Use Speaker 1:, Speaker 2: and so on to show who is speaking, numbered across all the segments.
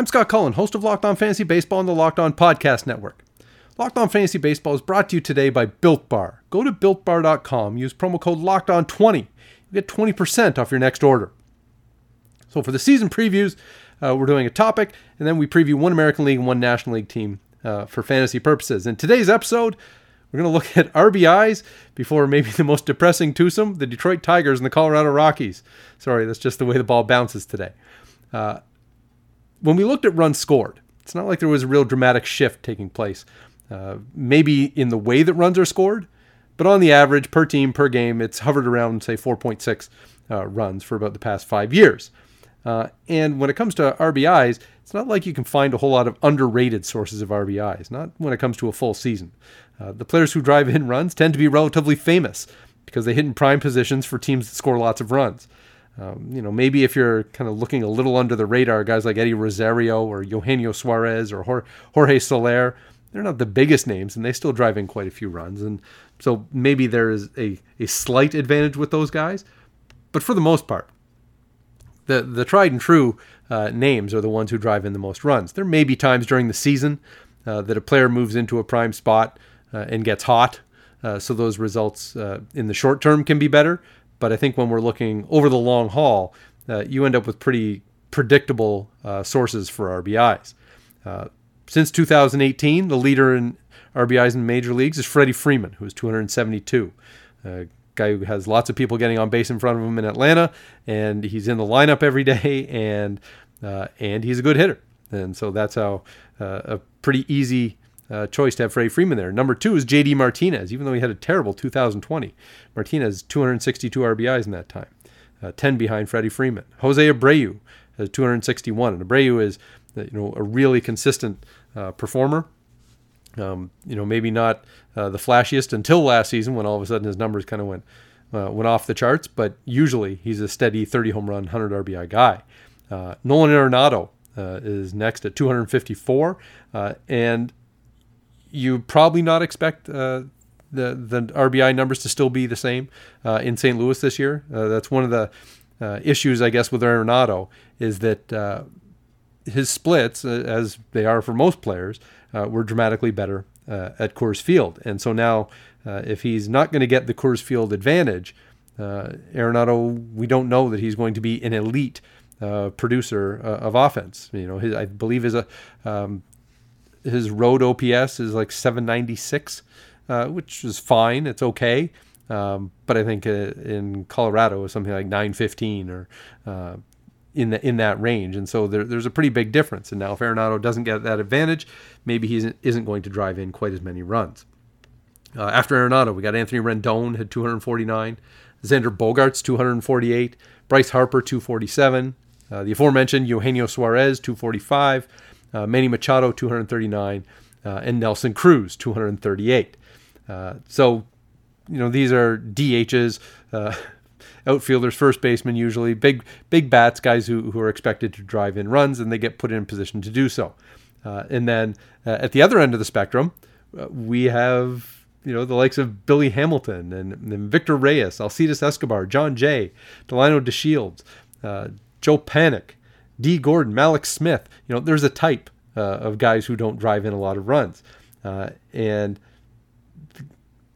Speaker 1: I'm Scott Cullen, host of Locked On Fantasy Baseball on the Locked On Podcast Network. Locked On Fantasy Baseball is brought to you today by Built Bar. Go to builtbar.com, use promo code Locked On 20 You get 20% off your next order. So for the season previews, uh, we're doing a topic, and then we preview one American League and one National League team uh, for fantasy purposes. In today's episode, we're going to look at RBIs before maybe the most depressing twosome, the Detroit Tigers and the Colorado Rockies. Sorry, that's just the way the ball bounces today. Uh, when we looked at runs scored, it's not like there was a real dramatic shift taking place. Uh, maybe in the way that runs are scored, but on the average per team per game, it's hovered around say 4.6 uh, runs for about the past five years. Uh, and when it comes to RBIs, it's not like you can find a whole lot of underrated sources of RBIs, not when it comes to a full season. Uh, the players who drive in runs tend to be relatively famous because they hit in prime positions for teams that score lots of runs. Um, you know, maybe if you're kind of looking a little under the radar, guys like Eddie Rosario or Eugenio Suarez or Jorge Soler, they're not the biggest names and they still drive in quite a few runs. And so maybe there is a, a slight advantage with those guys. But for the most part, the, the tried and true uh, names are the ones who drive in the most runs. There may be times during the season uh, that a player moves into a prime spot uh, and gets hot. Uh, so those results uh, in the short term can be better. But I think when we're looking over the long haul, uh, you end up with pretty predictable uh, sources for RBIs. Uh, since 2018, the leader in RBIs in major leagues is Freddie Freeman, who is 272. A guy who has lots of people getting on base in front of him in Atlanta, and he's in the lineup every day, and uh, and he's a good hitter. And so that's how uh, a pretty easy uh, choice to have Freddie Freeman there. Number two is JD Martinez, even though he had a terrible 2020. Martinez, 262 RBIs in that time, uh, 10 behind Freddie Freeman. Jose Abreu has 261, and Abreu is uh, you know a really consistent uh, performer. Um, you know, maybe not uh, the flashiest until last season when all of a sudden his numbers kind of went uh, went off the charts, but usually he's a steady 30 home run, 100 RBI guy. Nolan Arenado is next at 254, and you probably not expect uh, the the RBI numbers to still be the same uh, in St. Louis this year. Uh, that's one of the uh, issues, I guess, with Arenado is that uh, his splits, uh, as they are for most players, were dramatically better at Coors Field, and so now if he's not going to get the Coors Field advantage, Arenado, we don't know that he's going to be an elite. producer of offense, you know, his, I believe is a um, his road OPS is like 796, uh, which is fine. It's okay. Um, but I think uh, in Colorado is something like 915 or uh, in the, in that range, and so there, there's a pretty big difference. And now if Arenado doesn't get that advantage, maybe he isn't, isn't going to drive in quite as many runs. Uh, after Arenado, we got Anthony Rendon had 249, Xander Bogaerts 248, Bryce Harper 247, uh, the aforementioned Eugenio Suarez 245 uh, Manny Machado 239, uh, and Nelson Cruz 238. Uh, so, you know, these are DHs, uh, outfielders, first baseman usually, big big bats, guys who, who are expected to drive in runs, and they get put in position to do so. And then at the other end of the spectrum, we have you know, the likes of Billy Hamilton and, and Victor Reyes, Alcides Escobar, Jon Jay, Delino DeShields, uh, Joe Panik, Dee Gordon, Mallex Smith. You know, there's a type uh, of guys who don't drive in a lot of runs, uh, and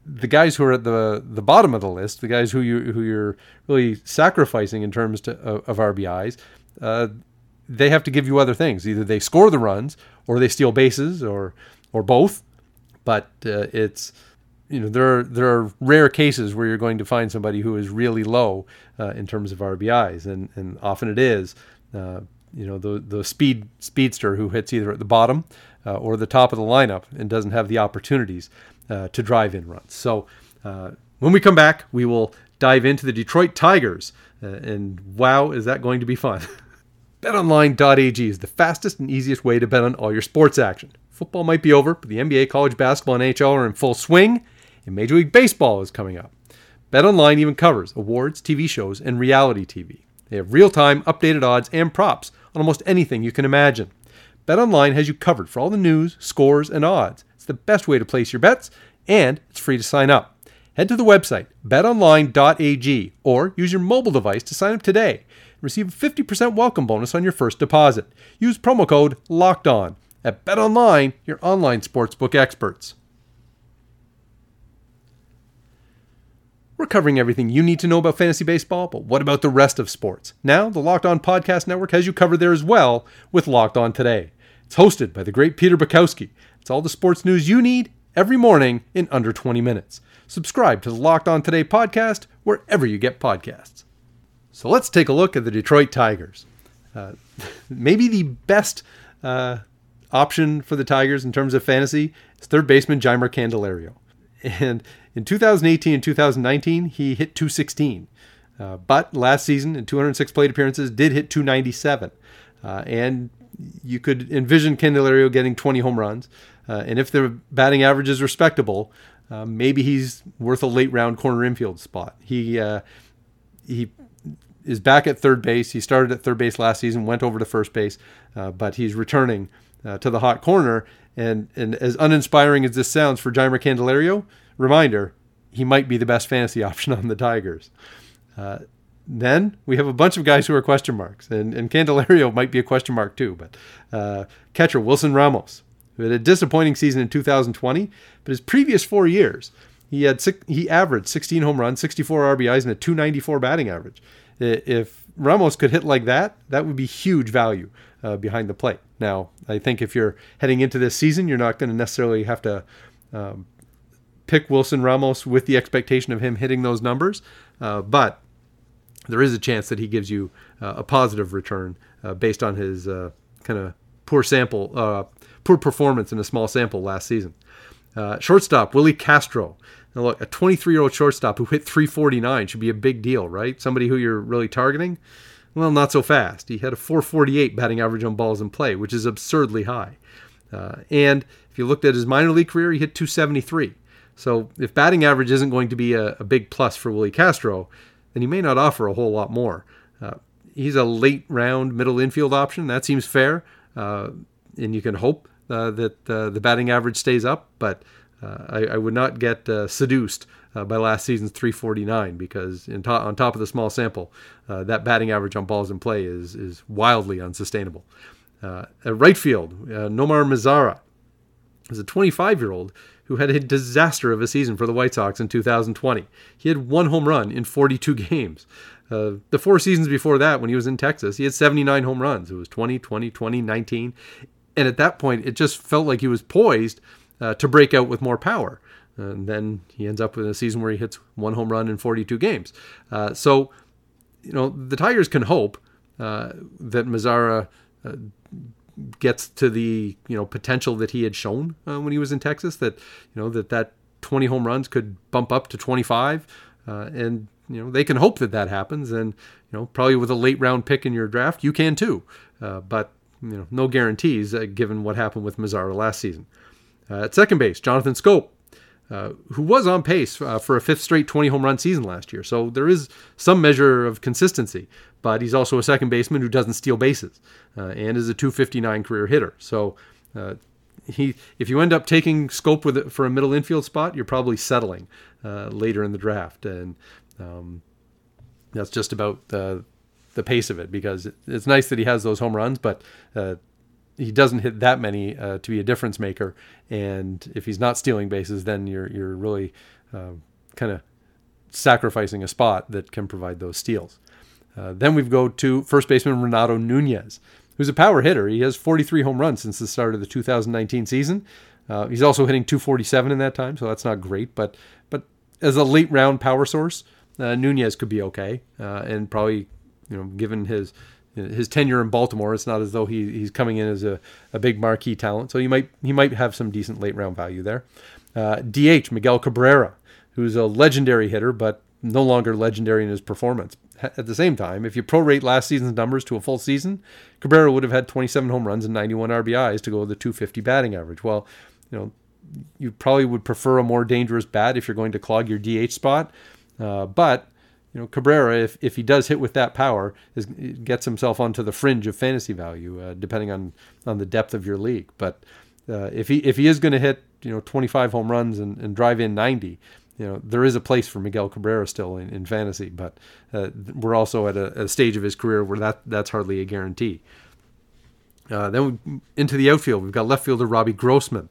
Speaker 1: the guys who are at the the bottom of the list, the guys who you who you're really sacrificing in terms to, of, of RBIs, uh, they have to give you other things. Either they score the runs, or they steal bases, or or both. But uh, it's you know there are there are rare cases where you're going to find somebody who is really low uh, in terms of RBIs, and and often it is uh, you know the the speed speedster who hits either at the bottom uh, or the top of the lineup and doesn't have the opportunities uh, to drive in runs. So uh, when we come back, we will dive into the Detroit Tigers, uh, and wow, is that going to be fun! BetOnline.ag is the fastest and easiest way to bet on all your sports action. Football might be over, but the NBA, college basketball, and NHL are in full swing, and Major League Baseball is coming up. BetOnline even covers awards, TV shows, and reality TV. They have real-time, updated odds and props on almost anything you can imagine. BetOnline has you covered for all the news, scores, and odds. It's the best way to place your bets, and it's free to sign up. Head to the website betonline.ag or use your mobile device to sign up today and receive a 50% welcome bonus on your first deposit. Use promo code LOCKED ON at BetOnline, your online sportsbook experts. We're covering everything you need to know about fantasy baseball, but what about the rest of sports? Now, the Locked On Podcast Network has you covered there as well with Locked On Today. It's hosted by the great Peter Bukowski. It's all the sports news you need every morning in under 20 minutes. Subscribe to the Locked On Today podcast wherever you get podcasts. So let's take a look at the Detroit Tigers. Uh, maybe the best uh, option for the Tigers in terms of fantasy is third baseman Jeimer Candelario. And in 2018 and 2019, he hit 216. Uh, but last season, in 206 plate appearances, did hit 297. Uh, and you could envision Candelario getting 20 home runs. Uh, and if the batting average is respectable, uh, maybe he's worth a late round corner infield spot. He uh, he is back at third base. He started at third base last season, went over to first base, uh, but he's returning to the hot corner. And and as uninspiring as this sounds for Jeimer Candelario, reminder he might be the best fantasy option on the Tigers. Uh, then we have a bunch of guys who are question marks, and, and Candelario might be a question mark too. But catcher Wilson Ramos, who had a disappointing season in 2020, but his previous four years, he had he averaged 16 home runs, 64 RBIs, and a 294 batting average. If Ramos could hit like that, that would be huge value uh, behind the plate. Now, I think if you're heading into this season, you're not going to necessarily have to um, pick Wilson Ramos with the expectation of him hitting those numbers, uh, but there is a chance that he gives you uh, a positive return uh, based on his uh, kind of poor sample, uh, poor performance in a small sample last season. Uh, shortstop Willi Castro. Now look, a 23-year-old shortstop who hit 349 should be a big deal, right? Somebody who you're really targeting. Well, not so fast. He had a 448 batting average on balls in play, which is absurdly high. Uh, and if you looked at his minor league career, he hit 273. So if batting average isn't going to be a, a big plus for Willi Castro, then he may not offer a whole lot more. Uh, he's a late round middle infield option. That seems fair. Uh, and you can hope uh, that uh, the batting average stays up, but Uh, I, I, would not get uh, seduced uh, by last season's 349 because to- on top of the small sample, uh, that batting average on balls in play is is wildly unsustainable. at right field, Nomar Mazara is a 25 year old who had a disaster of a season for the White Sox in 2020. He had one home run in 42 games. Uh, the four seasons before that, when he was in Texas, he had 79 home runs. It was 20, 20, 20, 19. And at that point, it just felt like he was poised uh, to break out with more power. And then he ends up with a season where he hits one home run in 42 games. Uh, so, you know, the Tigers can hope uh, that Mazara uh, gets to the you know potential that he had shown uh, when he was in Texas. That you know that that 20 home runs could bump up to 25, uh, and you know they can hope that that happens. And you know probably with a late round pick in your draft, you can too. Uh, but you know no guarantees uh, given what happened with Mazara last season. Uh, at second base, Jonathan Schoop, Uh, who was on pace uh, for a fifth straight 20 home run season last year. So there is some measure of consistency but he's also a second baseman who doesn't steal bases uh, and is a 259 career hitter. So uh, he, if you end up taking Schoop with it for a middle infield spot, you're probably settling uh, later in the draft, and um, that's just about the the pace of it because it's nice that he has those home runs, but he doesn't hit that many uh, to be a difference maker. And if he's not stealing bases, then you're you're really uh, kind of sacrificing a spot that can provide those steals. Uh, then we've go to first baseman Renato Nunez, who's a power hitter. He has 43 home runs since the start of the 2019 season. Uh, he's also hitting 247 in that time, so that's not great. But but as a late round power source, uh, Nunez could be okay, uh, and probably you know given his his tenure in Baltimore, it's not as though he, he's coming in as a, a big marquee talent. So he might he might have some decent late round value there. Uh, DH Miguel Cabrera, who's a legendary hitter, but no longer legendary in his performance. At the same time, if you prorate last season's numbers to a full season, Cabrera would have had 27 home runs and 91 RBIs to go with the 250 batting average. Well, you know, you probably would prefer a more dangerous bat if you're going to clog your DH spot. Uh, but you know, Cabrera, if, if he does hit with that power, is, gets himself onto the fringe of fantasy value, uh, depending on, on the depth of your league. But uh, if he if he is going to hit you know 25 home runs and, and drive in 90, you know there is a place for Miguel Cabrera still in, in fantasy. But uh, we're also at a, a, stage of his career where that that's hardly a guarantee. Uh, then we, into the outfield, we've got left fielder Robbie Grossman,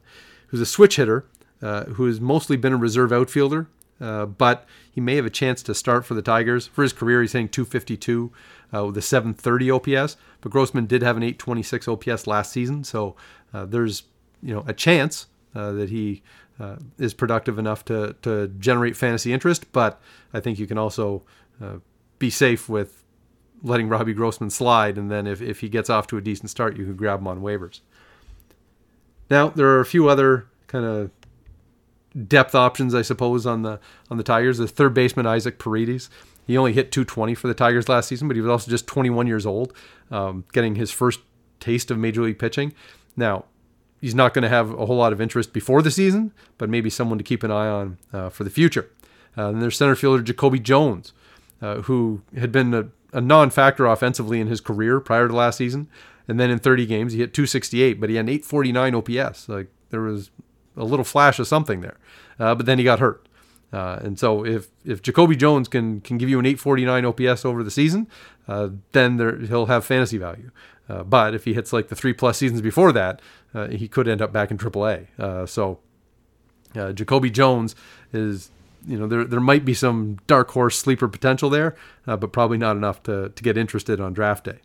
Speaker 1: who's a switch hitter, uh, who has mostly been a reserve outfielder. Uh, but he may have a chance to start for the Tigers. For his career, he's hitting 252 uh, with a 730 OPS. But Grossman did have an 826 OPS last season, so uh, there's you know a chance uh, that he uh, is productive enough to to generate fantasy interest. But I think you can also be safe with letting Robbie Grossman slide, and then if, if he gets off to a decent start, you can grab him on waivers. Now there are a few other kind of depth options, I suppose, on the on the Tigers. The third baseman Isaac Paredes. He only hit 220 for the Tigers last season, but he was also just 21 years old, um, getting his first taste of major league pitching. Now, he's not going to have a whole lot of interest before the season, but maybe someone to keep an eye on uh, for the future. Uh, and there's center fielder Jacoby Jones, uh, who had been a, a non-factor offensively in his career prior to last season, and then in 30 games he hit 268, but he had 849 OPS. Like there was a little flash of something there. Uh, but then he got hurt. Uh, and so if if Jacoby Jones can can give you an 849 OPS over the season, uh, then there, he'll have fantasy value. Uh, but if he hits like the three plus seasons before that, uh, he could end up back in AAA. Uh, so Jacoby Jones is you know there there might be some dark horse sleeper potential there, but probably not enough to to get interested on draft day.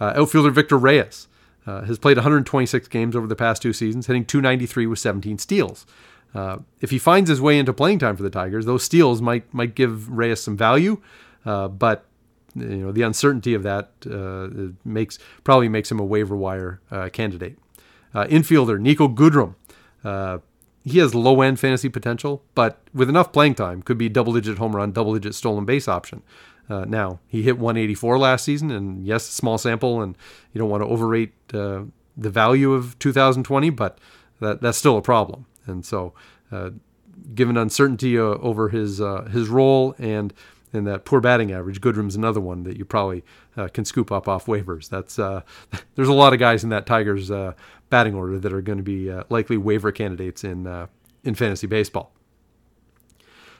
Speaker 1: outfielder Victor Reyes. Uh, has played 126 games over the past two seasons, hitting 293 with 17 steals. Uh, if he finds his way into playing time for the Tigers, those steals might might give Reyes some value, uh, but you know the uncertainty of that uh, makes probably makes him a waiver wire uh, candidate. Uh, infielder Niko Goodrum, he has low end fantasy potential, but with enough playing time, could be double digit home run, double digit stolen base option. Uh, now he hit 184 last season, and yes, small sample, and you don't want to overrate uh, the value of 2020, but that that's still a problem. And so, uh, given uncertainty uh, over his uh, his role and and that poor batting average, Goodrum's another one that you probably uh, can scoop up off waivers. That's there's a lot of guys in that Tigers batting order that are going to be likely waiver candidates in in fantasy baseball.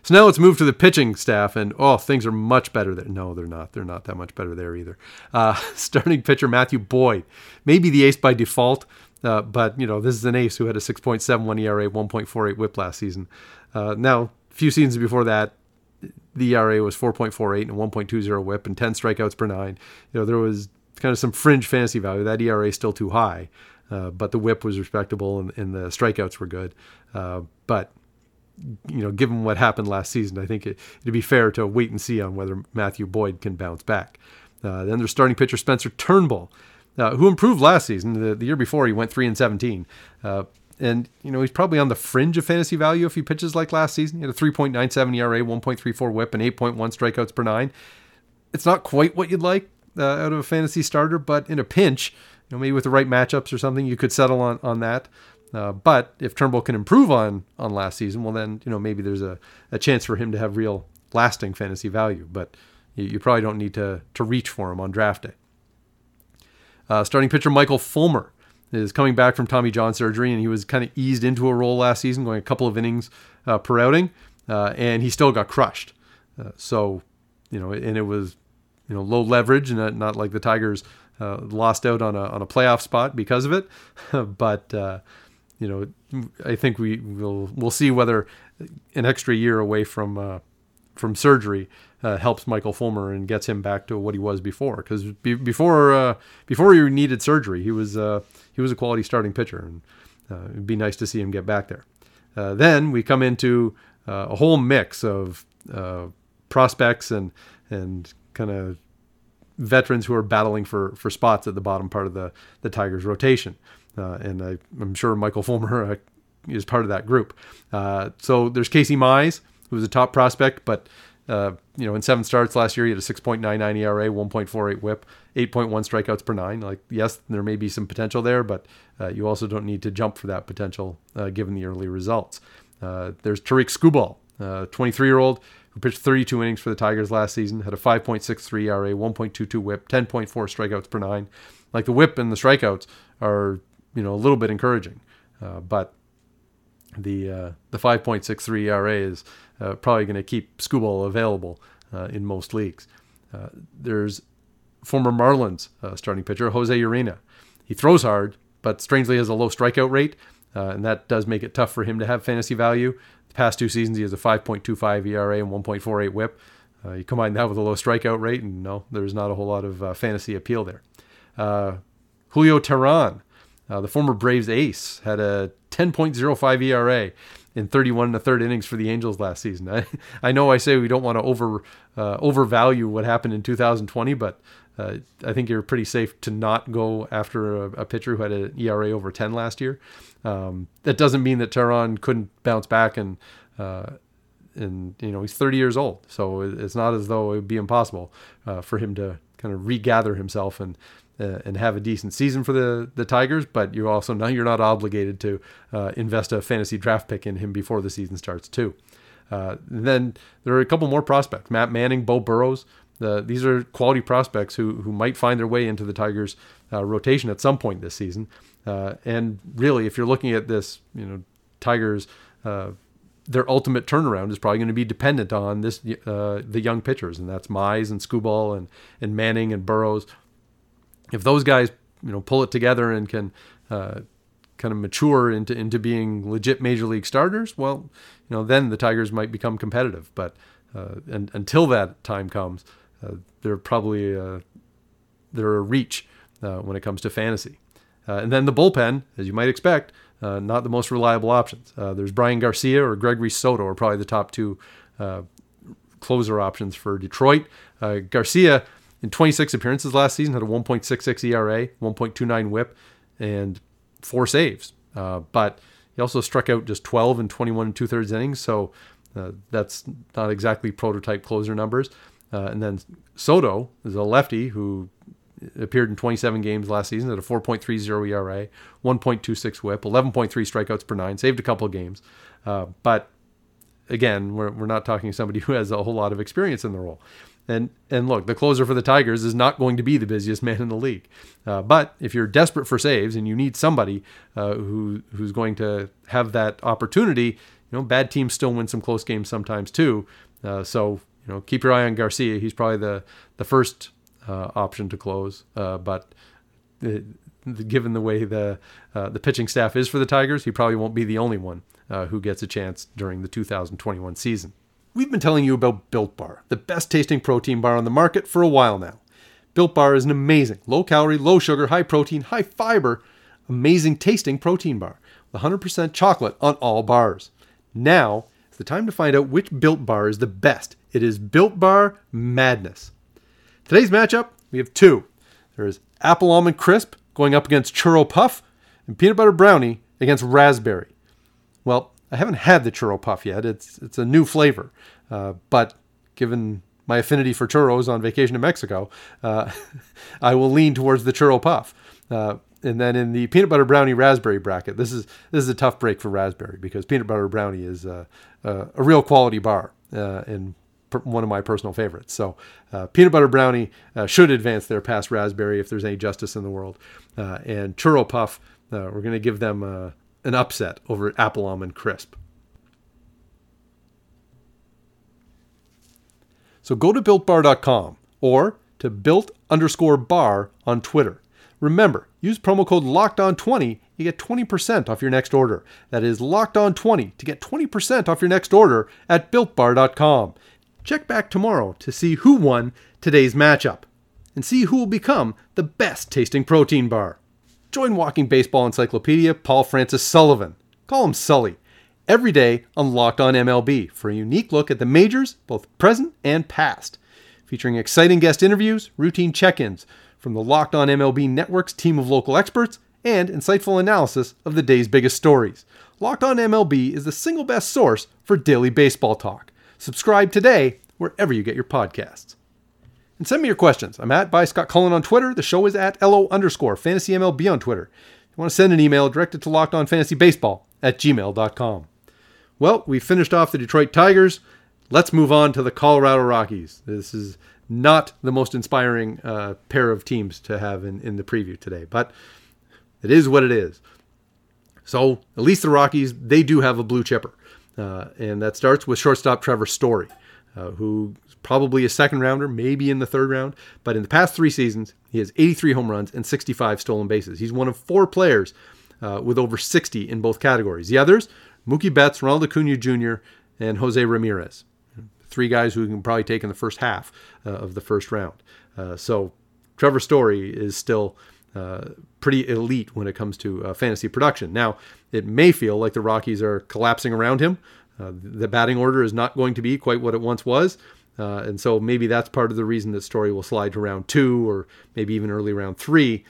Speaker 1: So now let's move to the pitching staff, and oh, things are much better there. No, they're not. They're not that much better there either. Uh, starting pitcher Matthew Boyd, maybe the ace by default, uh, but you know this is an ace who had a 6.71 ERA, 1.48 WHIP last season. Uh, now, a few seasons before that, the ERA was 4.48 and 1.20 WHIP and 10 strikeouts per nine. You know there was kind of some fringe fantasy value. That ERA is still too high, uh, but the WHIP was respectable and, and the strikeouts were good. Uh, but you know, given what happened last season, I think it, would be fair to wait and see on whether Matthew Boyd can bounce back. Uh, then there's starting pitcher Spencer Turnbull, uh, who improved last season. The, the, year before, he went three and 17. Uh, and you know he's probably on the fringe of fantasy value if he pitches like last season. He had a 3.97 ERA, 1.34 WHIP, and 8.1 strikeouts per nine. It's not quite what you'd like uh, out of a fantasy starter, but in a pinch, you know maybe with the right matchups or something, you could settle on on that. Uh, but if Turnbull can improve on on last season, well then you know maybe there's a, a chance for him to have real lasting fantasy value. But you, you probably don't need to to reach for him on draft day. Uh, starting pitcher Michael Fulmer is coming back from Tommy John surgery, and he was kind of eased into a role last season, going a couple of innings uh, per outing, uh, and he still got crushed. Uh, so you know, and it was you know low leverage, and not, like the Tigers uh, lost out on a on a playoff spot because of it, but you know, I think we will we'll see whether an extra year away from uh, from surgery uh, helps Michael Fulmer and gets him back to what he was before. Because be, before uh, before he needed surgery, he was uh, he was a quality starting pitcher, and uh, it'd be nice to see him get back there. Uh, then we come into a whole mix of prospects and and kind of veterans who are battling for for spots at the bottom part of the the Tigers rotation. Uh, and I, am sure Michael Fulmer uh, is part of that group. Uh, so there's Casey Mize, who's a top prospect, but Uh, you know, in seven starts last year, he had a 6.99 ERA, 1.48 WHIP, 8.1 strikeouts per nine. Like, yes, there may be some potential there, but uh, you also don't need to jump for that potential uh, given the early results. There's Tarik Skubal, 23 year old who pitched 32 innings for the Tigers last season, had a 5.63 ERA, 1.22 WHIP, 10.4 strikeouts per nine. Like the WHIP and the strikeouts are, you know, a little bit encouraging, uh, but the uh, the 5.63 ERA is uh, probably going to keep Skubal available uh, in most leagues. Uh, there's former Marlins uh, starting pitcher Jose Urena. He throws hard, but strangely has a low strikeout rate, and that does make it tough for him to have fantasy value. The past two seasons, he has a 5.25 ERA and 1.48 WHIP. you combine that with a low strikeout rate, and no, there's not a whole lot of fantasy appeal there. Julio Teheran, the former Braves ace, had a 10.05 ERA in 31 and a third innings for the Angels last season. I, I know I say we don't want to over uh, overvalue what happened in 2020, but uh, I think you're pretty safe to not go after a, a pitcher who had an ERA over 10 last year. Um, that doesn't mean that Teheran couldn't bounce back and uh, and you know he's 30 years old, so it's not as though it would be impossible uh, for him to kind of regather himself and uh, and have a decent season for the the Tigers, but you also now you're not obligated to uh, invest a fantasy draft pick in him before the season starts too. Uh, then there are a couple more prospects: Matt Manning, Beau Burrows. these are quality prospects who who might find their way into the Tigers' uh, rotation at some point this season. Uh, and really, if you're looking at this, you know, Tigers their ultimate turnaround is probably going to be dependent on this uh, the young pitchers, and that's Mize and Skubal and and Manning and Burrows if those guys you know pull it together and can uh, kind of mature into into being legit major league starters, well, you know then the Tigers might become competitive. But uh, and until that time comes, uh, they're probably uh, they're a reach uh, when it comes to fantasy. Uh, and then the bullpen, as you might expect, not the most reliable options. there's Bryan Garcia or Gregory Soto are probably the top two closer options for Detroit. Garcia in 26 appearances last season, had a 1.66 ERA, 1.29 WHIP, and four saves. Uh, but he also struck out just 12 and 21 and two thirds innings, so uh, that's not exactly prototype closer numbers. Uh, and then Soto is a lefty who appeared in 27 games last season at a 4.30 ERA, 1.26 WHIP, 11.3 strikeouts per nine, saved a couple of games. Uh, but again, we're, we're not talking somebody who has a whole lot of experience in the role. And and look, the closer for the Tigers is not going to be the busiest man in the league. Uh, but if you're desperate for saves and you need somebody uh, who who's going to have that opportunity, you know, bad teams still win some close games sometimes too. Uh, so you know, keep your eye on Garcia. He's probably the the first uh, option to close. Uh, but the, given the way the uh, the pitching staff is for the Tigers, he probably won't be the only one who gets a chance during the 2021 season. We've been telling you about Built Bar, the best tasting protein bar on the market for a while now. Built Bar is an amazing, low calorie, low sugar, high protein, high fiber, amazing tasting protein bar with 100% chocolate on all bars. Now is the time to find out which Built Bar is the best. It is Built Bar Madness. Today's matchup, we have two. There is Apple Almond Crisp going up against Churro Puff, and Peanut Butter Brownie against Raspberry. Well, I haven't had the churro puff yet. It's it's a new flavor, uh, but given my affinity for churros on vacation to Mexico, uh, I will lean towards the churro puff. Uh, and then in the peanut butter brownie raspberry bracket, this is this is a tough break for raspberry because peanut butter brownie is uh, uh, a real quality bar uh, and one of my personal favorites. So peanut butter brownie should advance there past raspberry if there's any justice in the world. and churro puff, we're going to give them an upset over Apple Almond Crisp. So go to builtbar.com or to built underscore bar on Twitter. Remember, use promo code LOCKEDON20, you get 20% off your next order. That is LOCKEDON20 to get 20% off your next order at builtbar.com. Check back tomorrow to see who won today's matchup and see who will become the best tasting protein bar. Join Walking Baseball Encyclopedia Paul Francis Sullivan. Call him Sully. Every day on Locked On MLB for a unique look at the majors, both present and past. Featuring exciting guest interviews, routine check ins from the Locked On MLB Network's team of local experts, and insightful analysis of the day's biggest stories. Locked On MLB is the single best source for daily baseball talk. Subscribe today wherever you get your podcasts. And send me your questions. I'm at by Scott Cullen on Twitter. The show is at LO underscore fantasy MLB on Twitter. If you want to send an email, direct it to locked on fantasy baseball at gmail.com. Well, we finished off the Detroit Tigers. Let's move on to the Colorado Rockies. This is not the most inspiring uh, pair of teams to have in, in the preview today, but it is what it is. So at least the Rockies, they do have a blue chipper. Uh, and that starts with shortstop Trevor Story, uh, who's probably a second rounder, maybe in the third round. But in the past three seasons, he has 83 home runs and 65 stolen bases. He's one of four players uh, with over 60 in both categories. The others, Mookie Betts, Ronald Acuna Jr., and Jose Ramirez three guys who can probably take in the first half uh, of the first round. Uh, so Trevor Story is still uh, pretty elite when it comes to uh, fantasy production. Now, it may feel like the Rockies are collapsing around him. Uh, the batting order is not going to be quite what it once was. Uh, and so maybe that's part of the reason that Story will slide to round two or maybe even early round three.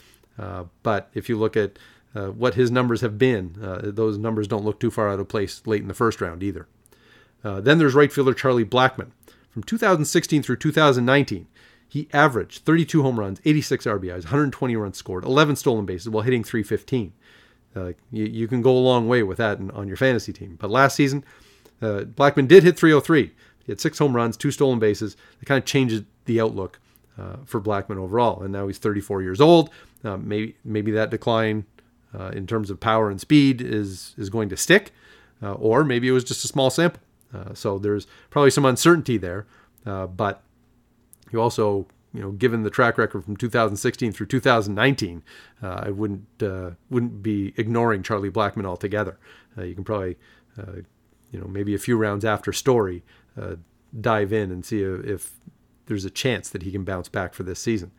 Speaker 1: but if you look at what his numbers have been, those numbers don't look too far out of place late in the first round either. Uh, then there's right fielder Charlie Blackmon. From 2016 through 2019, he averaged 32 home runs, 86 RBIs, 120 runs scored, 11 stolen bases while hitting 315. Uh, you, you, can go a long way with that in, on your fantasy team. But last season, uh, Blackmon did hit 303. He had six home runs, two stolen bases. It kind of changes the outlook uh, for Blackmon overall. And now he's 34 years old. Uh, maybe maybe that decline uh, in terms of power and speed is is going to stick, uh, or maybe it was just a small sample. Uh, so there's probably some uncertainty there, uh, but you also, you know, given the track record from 2016 through 2019, uh, I wouldn't uh, wouldn't be ignoring Charlie Blackmon altogether. Uh, you can probably, you know, maybe a few rounds after Story, dive in and see if there's a chance that he can bounce back for this season.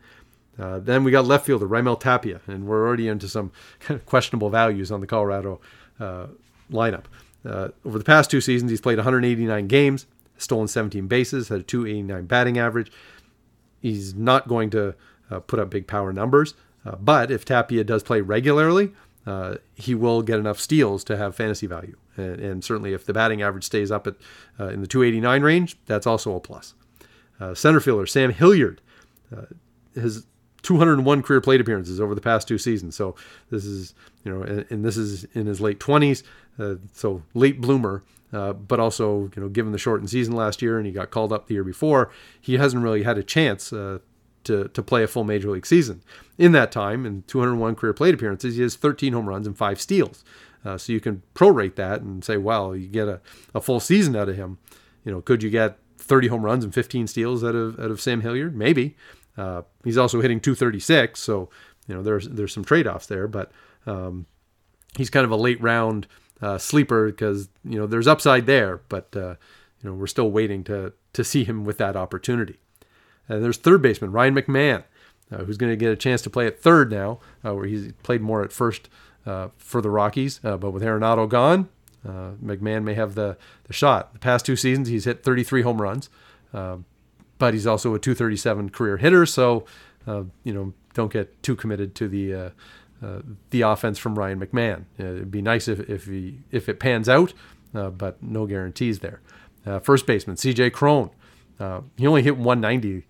Speaker 1: Uh, then we got left fielder Raimel Tapia, and we're already into some questionable values on the Colorado uh, lineup. Uh, over the past two seasons, he's played 189 games, stolen 17 bases, had a 289 batting average. He's not going to uh, put up big power numbers, uh, but if Tapia does play regularly, uh, he will get enough steals to have fantasy value. And, and certainly, if the batting average stays up at uh, in the 289 range, that's also a plus. Uh, center fielder Sam Hilliard has 201 career plate appearances over the past two seasons. So this is, you know, and, and this is in his late 20s. Uh, so late bloomer, uh, but also, you know, given the shortened season last year and he got called up the year before, he hasn't really had a chance uh, to, to play a full major league season. In that time, in 201 career plate appearances, he has 13 home runs and five steals. Uh, so you can prorate that and say, well, you get a, a full season out of him. You know, could you get 30 home runs and 15 steals out of out of Sam Hilliard? Maybe. Uh, he's also hitting 236, so you know there's there's some trade offs there, but um, he's kind of a late round uh, sleeper because you know there's upside there, but uh, you know we're still waiting to to see him with that opportunity. And there's third baseman Ryan McMahon, uh, who's going to get a chance to play at third now, uh, where he's played more at first uh, for the Rockies, but with Arenado gone, McMahon may have the the shot. The past two seasons, he's hit 33 home runs but he's also a 237 career hitter. So, uh, you know, don't get too committed to the uh, uh, the offense from Ryan McMahon. Uh, it'd be nice if if he if it pans out, uh, but no guarantees there. Uh, first baseman C.J. Cron. he only hit 190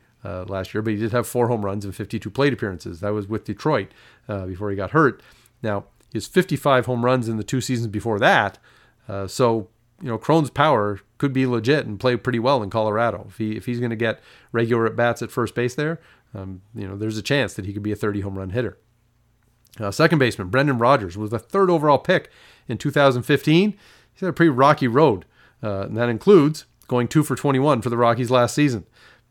Speaker 1: last year, but he did have four home runs and 52 plate appearances. That was with Detroit before he got hurt. Now has 55 home runs in the two seasons before that. so you know, Cron's power could be legit and play pretty well in Colorado. If he if he's going to get regular at bats at first base there, um, you know, there's a chance that he could be a 30 home run hitter. Uh, second baseman Brendan Rodgers was the third overall pick in 2015. He's had a pretty rocky road, uh, and that includes going two for 21 for the Rockies last season.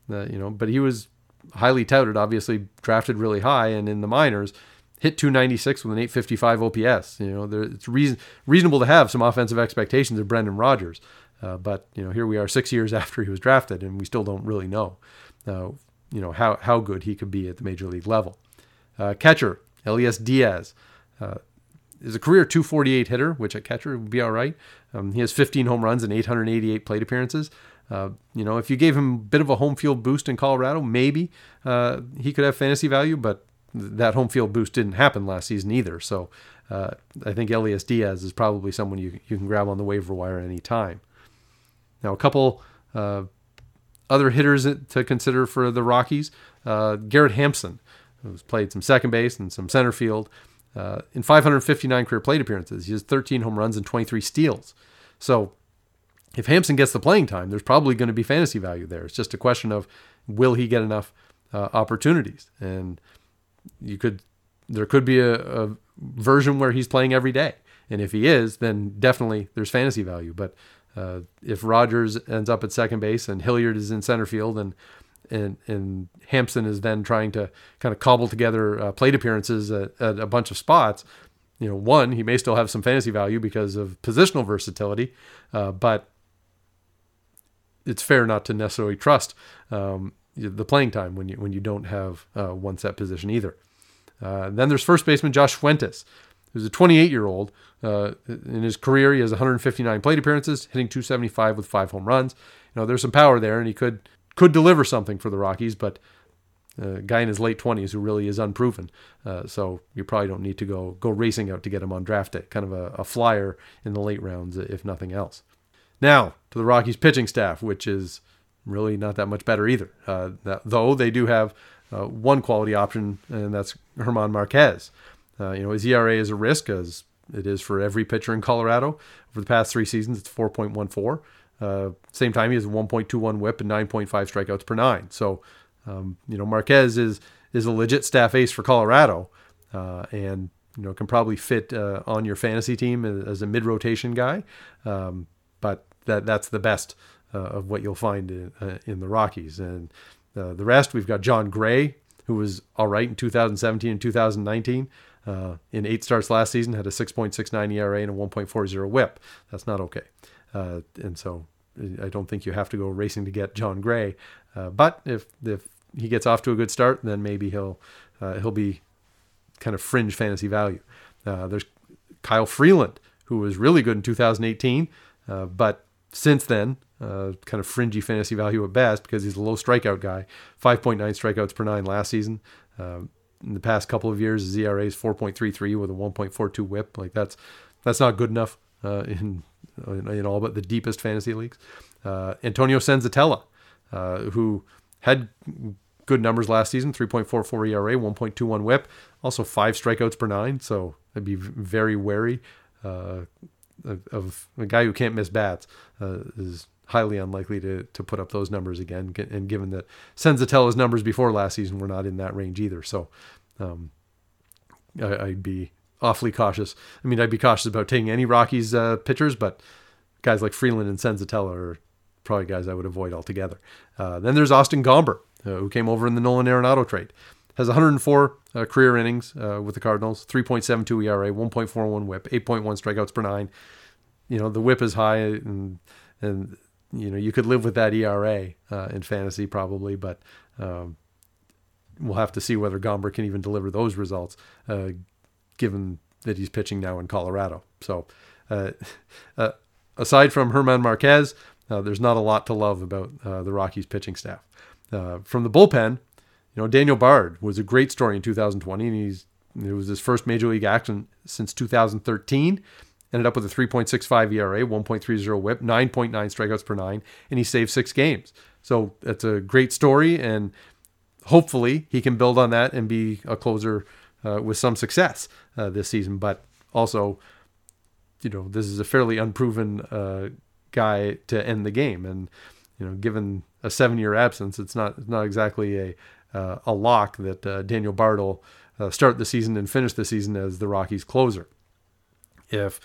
Speaker 1: Uh, you know, but he was highly touted, obviously drafted really high, and in the minors hit 296 with an 855 OPS. You know, there, it's reason, reasonable to have some offensive expectations of Brendan Rodgers. Uh, but you know, here we are six years after he was drafted, and we still don't really know, uh, you know, how how good he could be at the major league level. Uh, catcher Elias Diaz uh, is a career 248 hitter, which at catcher would be all right. Um, he has 15 home runs and 888 plate appearances. Uh, you know, if you gave him a bit of a home field boost in Colorado, maybe uh, he could have fantasy value, but that home field boost didn't happen last season either. So uh, I think Elias Diaz is probably someone you, you can grab on the waiver wire any time. Now, a couple uh, other hitters to consider for the Rockies uh, Garrett Hampson, who's played some second base and some center field. Uh, in 559 career plate appearances, he has 13 home runs and 23 steals. So if Hampson gets the playing time, there's probably going to be fantasy value there. It's just a question of will he get enough uh, opportunities, and you could there could be a, a, version where he's playing every day, and if he is, then definitely there's fantasy value. But uh, if Rodgers ends up at second base and Hilliard is in center field and and, and Hampson is then trying to kind of cobble together uh, plate appearances at, at, a bunch of spots, you know, one, he may still have some fantasy value because of positional versatility, uh, but it's fair not to necessarily trust um, the playing time when you when you don't have uh, one set position either. Uh, then there's first baseman Josh Fuentes, who's a 28 year old. Uh, in his career, he has 159 plate appearances, hitting 275 with five home runs. You know, there's some power there, and he could could deliver something for the Rockies, but a uh, guy in his late 20s who really is unproven. Uh, so you probably don't need to go go racing out to get him on draft day. Kind of a, a flyer in the late rounds, if nothing else. Now to the Rockies pitching staff, which is really not that much better either. Uh, that, though they do have uh, one quality option, and that's German Marquez. Uh, you know, his ERA is a risk, as it is for every pitcher in Colorado. For the past three seasons, it's 4.14. Uh, same time, he has a 1.21 WHIP and 9.5 strikeouts per nine. So, um, you know, Marquez is is a legit staff ace for Colorado, uh, and you know can probably fit uh, on your fantasy team as a mid rotation guy. Um, but that that's the best of what you'll find in, uh, in the Rockies. And uh, the rest, we've got Jon Gray, who was all right in 2017 and 2019. Uh, in eight starts last season, had a 6.69 ERA and a 1.40 WHIP. That's not okay. Uh, and so I don't think you have to go racing to get Jon Gray. Uh, but if if he gets off to a good start, then maybe he'll he'll be kind of fringe fantasy value. there's Kyle Freeland, who was really good in 2018, but since then, uh, kind of fringy fantasy value at best because he's a low strikeout guy. 5.9 strikeouts per nine last season. Um, in the past couple of years, his ERA is 4.33 with a 1.42 WHIP. Like that's that's not good enough uh, in in all but the deepest fantasy leagues. Uh, Antonio Senzatela, uh, who had good numbers last season 3.44 ERA, 1.21 WHIP, also five strikeouts per nine. So I'd be very wary uh, of, a guy who can't miss bats uh, is highly unlikely to to put up those numbers again. And given that Senzatela's numbers before last season were not in that range either, so um, I, would be awfully cautious. I mean, I'd be cautious about taking any Rockies uh, pitchers, but guys like Freeland and Senzatela are probably guys I would avoid altogether. Uh, then there's Austin Gomber, uh, who came over in the Nolan Arenado trade. Has 104 uh, career innings uh, with the Cardinals, 3.72 ERA, 1.41 WHIP, 8.1 strikeouts per nine. You know the WHIP is high, and and you know you could live with that ERA uh, in fantasy probably, but um, we'll have to see whether Gomber can even deliver those results, uh, given that he's pitching now in Colorado. So, uh, uh aside from German Marquez, there's not a lot to love about the Rockies pitching staff. from the bullpen, you know Daniel Bard was a great story in 2020, and he's it was his first major league action since 2013 ended up with a 3.65 ERA, 1.30 whip, 9.9 strikeouts per nine, and he saved six games. So that's a great story, and hopefully he can build on that and be a closer uh, with some success uh, this season. But also, you know, this is a fairly unproven uh, guy to end the game, and you know, given a seven-year absence, it's not it's not exactly a uh, a lock that uh, Daniel Bard will uh, start the season and finish the season as the Rockies' closer. If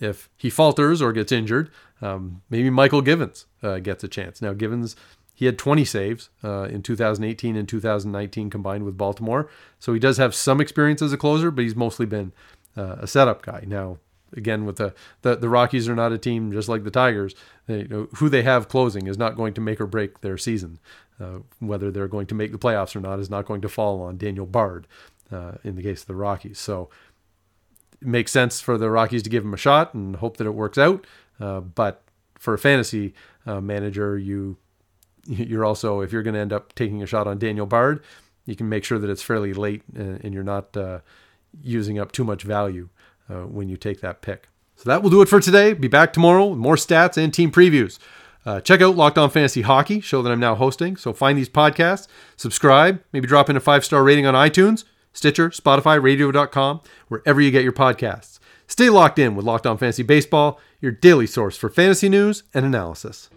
Speaker 1: if he falters or gets injured, um, maybe Mychal Givens uh, gets a chance. Now, Givens, he had 20 saves uh, in 2018 and 2019 combined with Baltimore. So he does have some experience as a closer, but he's mostly been uh, a setup guy. Now, again, with the, the, the Rockies are not a team just like the Tigers. They, you know, who they have closing is not going to make or break their season. Uh, whether they're going to make the playoffs or not is not going to fall on Daniel Bard uh, in the case of the Rockies. So it makes sense for the Rockies to give him a shot and hope that it works out. Uh, but for a fantasy uh, manager, you you're also if you're going to end up taking a shot on Daniel Bard, you can make sure that it's fairly late and, and you're not uh, using up too much value when you take that pick. So that will do it for today. Be back tomorrow with more stats and team previews. Uh, check out Locked On Fantasy Hockey, show that I'm now hosting. So find these podcasts, subscribe, maybe drop in a five star rating on iTunes, Stitcher, Spotify, radio.com, wherever you get your podcasts. Stay locked in with Locked On Fantasy Baseball, your daily source for fantasy news and analysis.